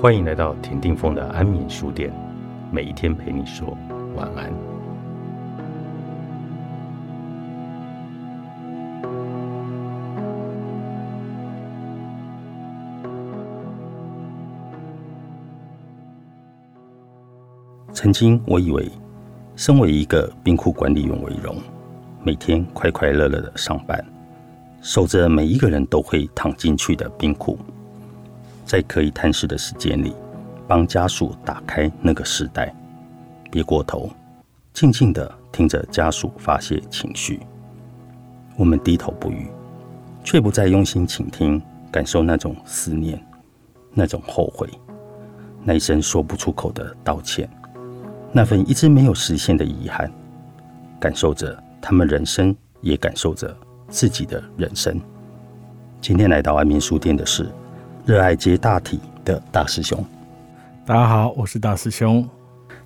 欢迎来到田定峰的安眠书店，每一天陪你说晚安。曾经我以为，身为一个冰库管理员为荣，每天快快乐乐的上班，守着每一个人都会躺进去的冰库。在可以探视的时间里，帮家属打开那个时代，别过头，静静的听着家属发泄情绪。我们低头不语，却不再用心倾听，感受那种思念，那种后悔，那一声说不出口的道歉，那份一直没有实现的遗憾，感受着他们人生，也感受着自己的人生。今天来到外面书店的是。热爱接大体的大师兄，大家好，我是大师兄。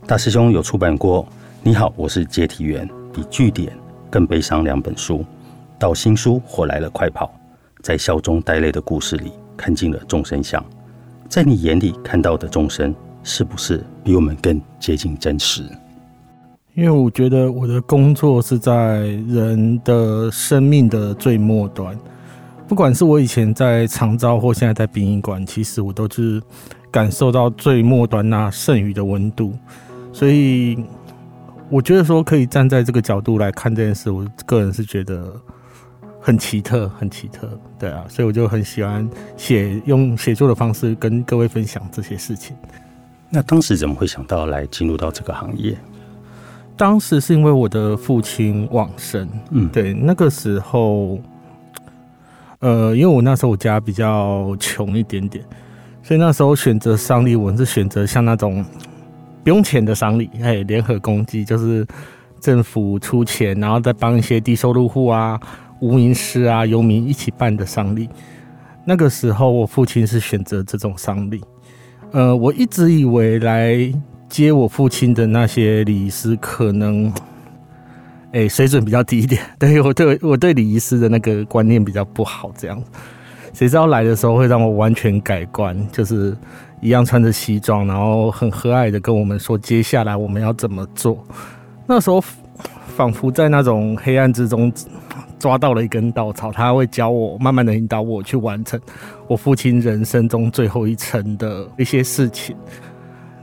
大师兄有出版过《你好，我是接体员》比据点更悲伤两本书，到新书《火来了，快跑》。在笑中带泪的故事里，看尽了众生相。在你眼里看到的众生，是不是比我们更接近真实？因为我觉得我的工作是在人的生命的最末端。不管是我以前在长照或现在在殡仪馆，其实我都是感受到最末端那剩余的温度，所以我觉得说可以站在这个角度来看这件事，我个人是觉得很奇特，很奇特，对啊，所以我就很喜欢写，用写作的方式跟各位分享这些事情。那当时怎么会想到来进入到这个行业？当时是因为我的父亲往生，嗯，对，那个时候。呃，因为我那时候我家比较穷一点点，所以那时候选择商礼，我是选择像那种不用钱的商礼，哎，联合公祭，就是政府出钱，然后再帮一些低收入户啊、无名师啊、游民一起办的商礼。那个时候我父亲是选择这种商礼，呃，我一直以为来接我父亲的那些礼仪师可能。哎，水准比较低一点，对我对我对礼仪师的那个观念比较不好，这样，谁知道来的时候会让我完全改观，就是一样穿着西装，然后很和蔼的跟我们说接下来我们要怎么做。那时候仿佛在那种黑暗之中抓到了一根稻草，他会教我，慢慢的引导我去完成我父亲人生中最后一程的一些事情。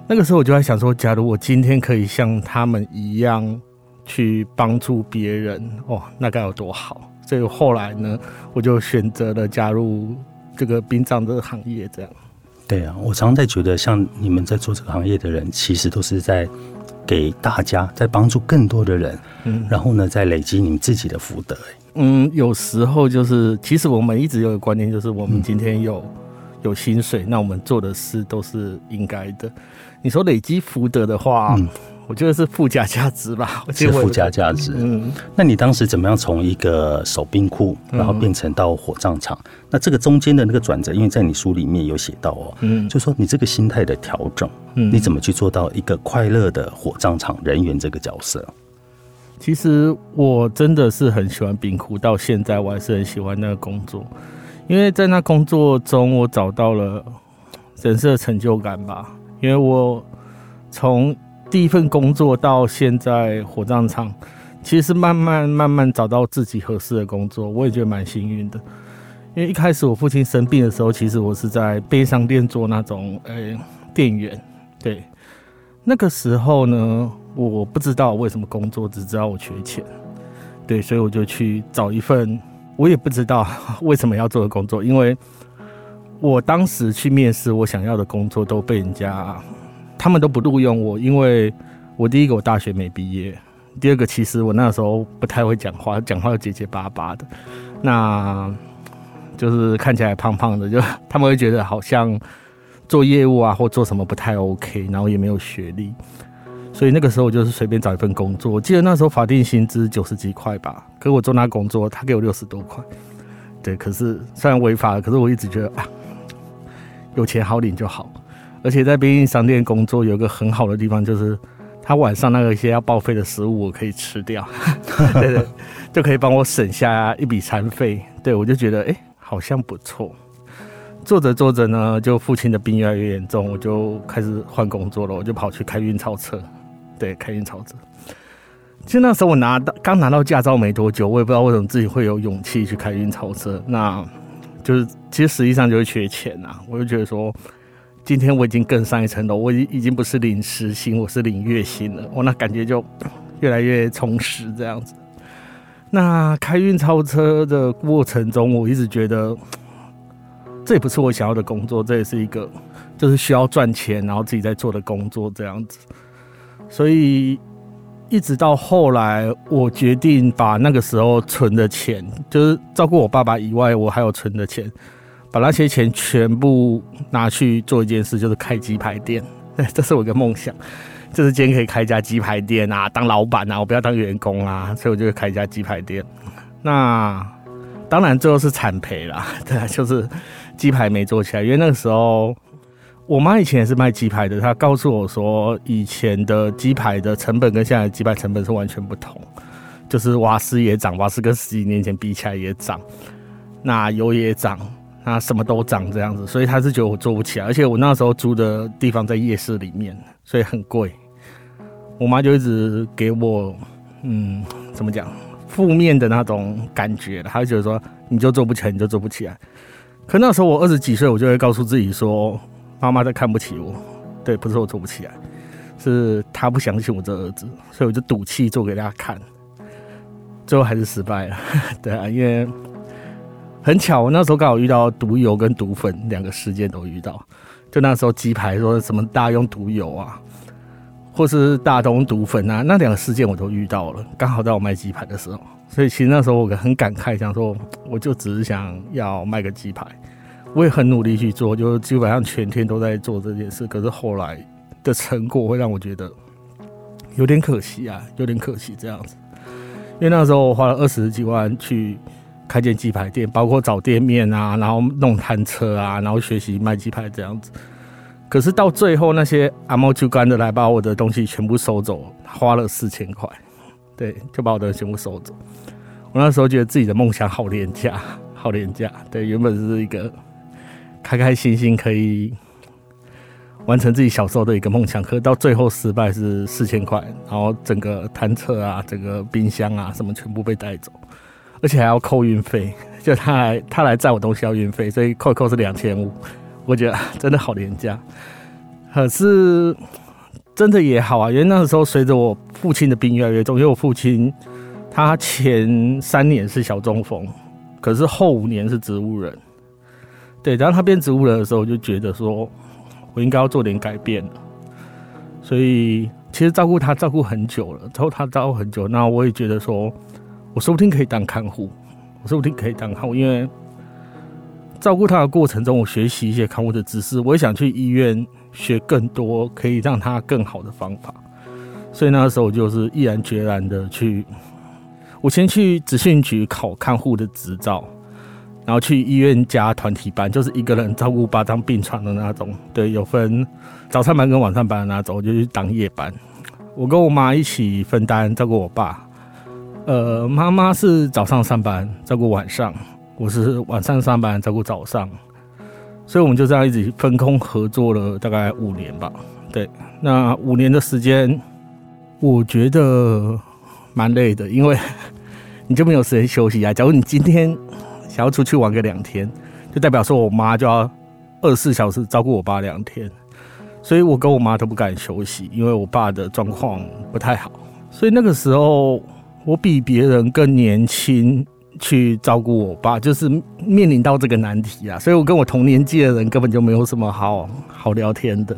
那个时候我就在想说，假如我今天可以像他们一样。去帮助别人哦，那该有多好！所以后来呢，我就选择了加入这个殡葬这个行业。这样，对啊，我常常在觉得，像你们在做这个行业的人，其实都是在给大家，在帮助更多的人，嗯，然后呢，在累积你们自己的福德。嗯，有时候就是，其实我们一直有个观念，就是我们今天有有薪水，那我们做的事都是应该的。你说累积福德的话。我觉得是附加价值吧，是附加价值。嗯，那你当时怎么样从一个守冰库，然后变成到火葬场？那这个中间的那个转折，因为在你书里面有写到哦，嗯，就说你这个心态的调整，嗯，你怎么去做到一个快乐的火葬场人员这个角色？其实我真的是很喜欢冰库，到现在我还是很喜欢那个工作，因为在那工作中我找到了人生的成就感吧，因为我从第一份工作到现在火葬场，其实慢慢慢慢找到自己合适的工作，我也觉得蛮幸运的。因为一开始我父亲生病的时候，其实我是在悲伤店做那种呃店员。对，那个时候呢，我不知道为什么工作，只知道我缺钱。对，所以我就去找一份我也不知道 为什么要做的工作，因为我当时去面试我想要的工作都被人家。他们都不录用我，因为我第一个我大学没毕业，第二个其实我那时候不太会讲话，讲话又结结巴巴的，那就是看起来胖胖的，就 他们会觉得好像做业务啊或做什么不太 OK，然后也没有学历，所以那个时候我就是随便找一份工作。我记得那时候法定薪资九十几块吧，可我做那工作他给我六十多块，对，可是虽然违法，可是我一直觉得啊，有钱好领就好。而且在便利商店工作有个很好的地方，就是他晚上那个一些要报废的食物我可以吃掉，对对，就可以帮我省下一笔餐费。对我就觉得哎，好像不错。做着做着呢，就父亲的病越来越严重，我就开始换工作了，我就跑去开运钞车，对，开运钞车。其实那时候我拿到刚拿到驾照没多久，我也不知道为什么自己会有勇气去开运钞车。那就是其实实际上就是缺钱啊，我就觉得说，今天我已经更上一层楼，我已已经不是领时薪，我是领月薪了，我那感觉就越来越充实这样子。那开运钞车的过程中，我一直觉得这也不是我想要的工作，这也是一个就是需要赚钱，然后自己在做的工作这样子。所以一直到后来，我决定把那个时候存的钱，就是照顾我爸爸以外，我还有存的钱，把那些钱全部拿去做一件事，就是开鸡排店。这是我一个梦想。就是今天可以开一家鸡排店啊，当老板啊，我不要当员工啊，所以我就开一家鸡排店。那当然最后是惨赔啦，对啊，就是鸡排没做起来，因为那个时候我妈以前也是卖鸡排的，她告诉我说，以前的鸡排的成本跟现在的鸡排成本是完全不同，就是瓦斯也涨，瓦斯跟十几年前比起来也涨，那油也涨，那什么都涨这样子，所以他是觉得我做不起来，而且我那时候租的地方在夜市里面，所以很贵。我妈就一直给我，嗯，怎么讲，负面的那种感觉，她就觉得说，你就做不起来，你就做不起来。可那时候我二十几岁，我就会告诉自己说，妈妈在看不起我，对，不是我做不起来，是她不相信我这儿子，所以我就赌气做给大家看，最后还是失败了。对啊，因为很巧，我那时候刚好遇到毒油跟毒粉两个事件都遇到，就那时候鸡排说什么大用毒油啊。或是大东毒粉啊，那两个事件我都遇到了，刚好在我卖鸡排的时候，所以其实那时候我很感慨，想说我就只是想要卖个鸡排，我也很努力去做，就基本上全天都在做这件事。可是后来的成果会让我觉得有点可惜啊，有点可惜这样子。因为那时候我花了二十几万去开间鸡排店，包括找店面啊，然后弄摊车啊，然后学习卖鸡排这样子。可是到最后，那些阿猫就干的来把我的东西全部收走，花了四千块，对，就把我的全部收走。我那时候觉得自己的梦想好廉价，好廉价。对，原本是一个开开心心可以完成自己小时候的一个梦想，可是到最后失败是四千块，然后整个摊车啊、整个冰箱啊什么全部被带走，而且还要扣运费，就他来他来载我东西要运费，所以扣一扣是两千五。我觉得真的好廉价，可是真的也好啊。因为那个时候随着我父亲的病越来越重，因为我父亲他前三年是小中风，可是后五年是植物人。对，然后他变植物人的时候，我就觉得说我应该要做点改变。所以其实照顾他照顾很久了，照顾他照顾很久，那我也觉得说，我说不定可以当看护，我说不定可以当看护，因为。照顾他的过程中，我学习一些看护的知识，我也想去医院学更多可以让他更好的方法。所以那个时候，我就是毅然决然的去，我先去职训局考看护的执照，然后去医院加团体班，就是一个人照顾八张病床的那种。对，有分早上班跟晚上班的那种，我就去当夜班。我跟我妈一起分担照顾我爸，呃，妈妈是早上上班照顾晚上。我是晚上上班照顾早上，所以我们就这样一直分工合作了大概五年吧。对，那五年的时间，我觉得蛮累的，因为你就没有时间休息啊。假如你今天想要出去玩个两天，就代表说我妈就要二十四小时照顾我爸两天，所以我跟我妈都不敢休息，因为我爸的状况不太好。所以那个时候我比别人更年轻。去照顾我爸，就是面临到这个难题啊，所以我跟我同年纪的人根本就没有什么好好聊天的，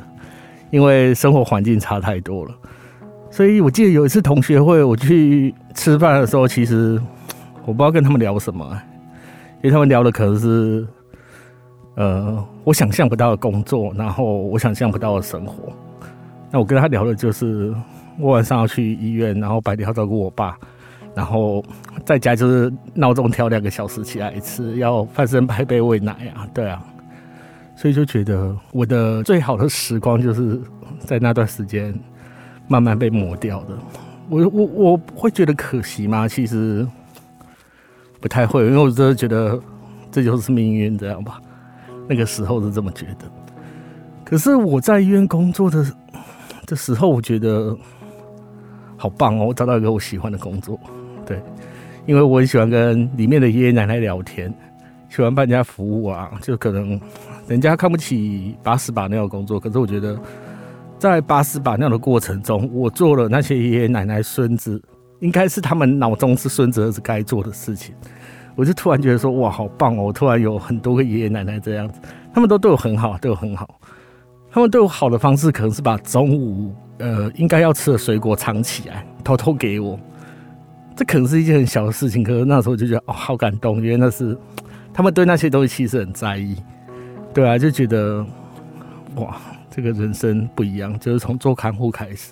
因为生活环境差太多了。所以我记得有一次同学会，我去吃饭的时候，其实我不知道跟他们聊什么，因为他们聊的可能是呃我想象不到的工作，然后我想象不到的生活。那我跟他聊的就是我晚上要去医院，然后白天要照顾我爸。然后在家就是闹钟调两个小时起来一次，要翻身拍背喂奶啊，对啊，所以就觉得我的最好的时光就是在那段时间慢慢被磨掉的。我我我会觉得可惜吗？其实不太会，因为我真的觉得这就是命运，这样吧。那个时候是这么觉得。可是我在医院工作的的时候，我觉得好棒哦！我找到一个我喜欢的工作，因为我很喜欢跟里面的爷爷奶奶聊天，喜欢帮人家服务啊。就可能人家看不起把屎把尿的工作，可是我觉得在把屎把尿的过程中，我做了那些爷爷奶奶、孙子，应该是他们脑中是孙子儿子该做的事情。我就突然觉得说，哇，好棒哦！突然有很多个爷爷奶奶这样子，他们都对我很好，对我很好。他们对我好的方式，可能是把中午呃应该要吃的水果藏起来，偷偷给我。这可能是一件很小的事情，可是那时候就觉得哦，好感动，因为那是他们对那些东西其实很在意。对啊，就觉得哇，这个人生不一样，就是从做看护开始，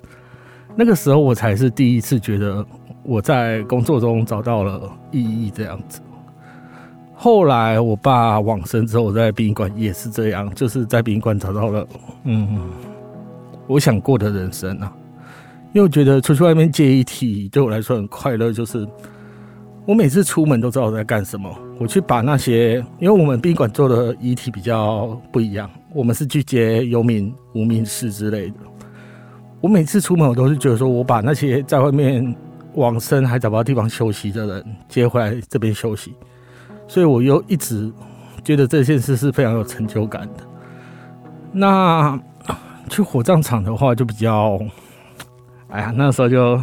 那个时候我才是第一次觉得我在工作中找到了意义，这样子。后来我爸往生之后，我在殡仪馆也是这样，就是在殡仪馆找到了，嗯，我想过的人生啊。因为我觉得出去外面接遗体对我来说很快乐，就是我每次出门都知道我在干什么。我去把那些，因为我们殡仪馆做的遗体比较不一样，我们是去接游民、无名氏之类的。我每次出门，我都是觉得说我把那些在外面往生还找不到地方休息的人接回来这边休息。所以我又一直觉得这件事是非常有成就感的。那去火葬场的话，就比较，哎呀，那时候就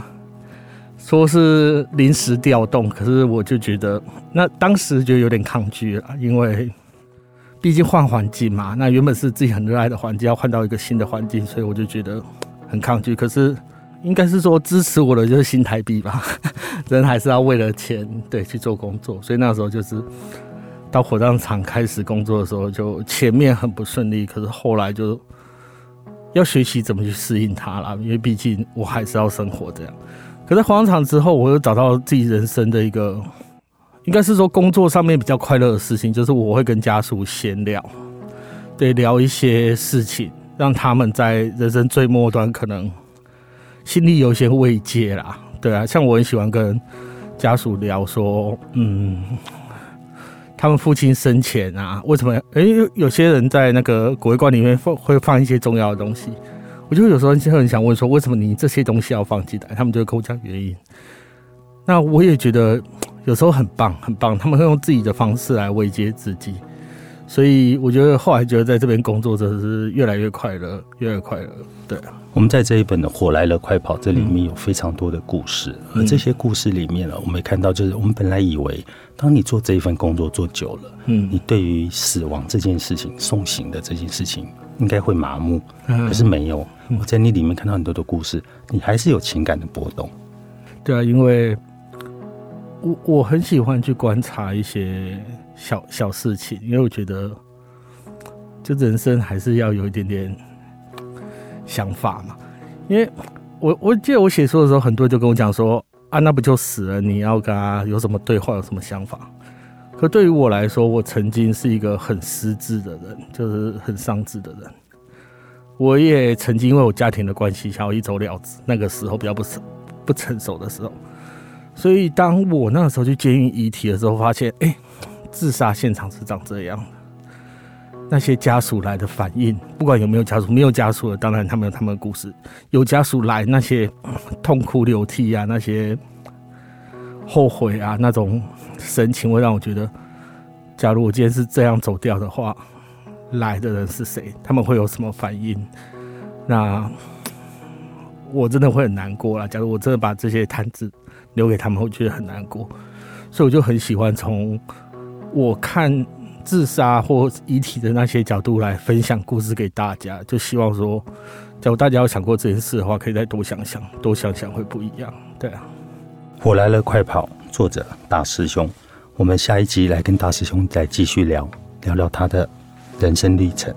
说是临时调动，可是我就觉得，那当时就有点抗拒了，因为毕竟换环境嘛。那原本是自己很热爱的环境，要换到一个新的环境，所以我就觉得很抗拒。可是应该是说支持我的就是新台币吧。人还是要为了钱对去做工作，所以那时候就是到火葬场开始工作的时候，就前面很不顺利，可是后来就要学习怎么去适应它了，因为毕竟我还是要生活这样。可在火葬场之后，我又找到自己人生的一个，应该是说工作上面比较快乐的事情，就是我会跟家属闲聊，对，聊一些事情，让他们在人生最末端可能心里有些慰藉啦。对啊，像我很喜欢跟家属聊说，嗯，他们父亲生前啊，为什么？哎，有些人在那个骨灰罐里面放会放一些重要的东西，我就有时候就很想问说，为什么你这些东西要放进来？他们就会跟我讲原因。那我也觉得有时候很棒，很棒，他们会用自己的方式来慰藉自己。所以我觉得后来觉得在这边工作真的是越来越快乐，越来越快乐。对啊，我们在这一本的《火来了，快跑》这里面有非常多的故事，而这些故事里面呢，我们也看到就是我们本来以为，当你做这一份工作做久了，嗯，你对于死亡这件事情、送行的这件事情应该会麻木，可是没有。我在你里面看到很多的故事，你还是有情感的波动。对啊，因为我我很喜欢去观察一些。小小事情，因为我觉得，就人生还是要有一点点想法嘛。因为我我记得我写书的时候，很多人就跟我讲说：“啊，那不就死了？你要跟他有什么对话，有什么想法？”可对于我来说，我曾经是一个很失智的人，就是很丧志的人。我也曾经因为我家庭的关系，想要一走了之。那个时候比较不成不成熟的时候，所以当我那个时候去监狱遗体的时候，发现，哎。自杀现场是长这样的，那些家属来的反应，不管有没有家属，没有家属的，当然他们有他们的故事；有家属来，那些 痛哭流涕啊，那些后悔啊，那种神情会让我觉得，假如我今天是这样走掉的话，来的人是谁？他们会有什么反应？那 我真的会很难过了。假如我真的把这些摊子留给他们，我觉得很难过。所以我就很喜欢从。我看自杀或遗体的那些角度来分享故事给大家，就希望说，假如大家有想过这件事的话，可以再多想想，多想想会不一样。对啊，火来了，快跑！作者大师兄，我们下一集来跟大师兄再继续聊聊聊他的人生历程。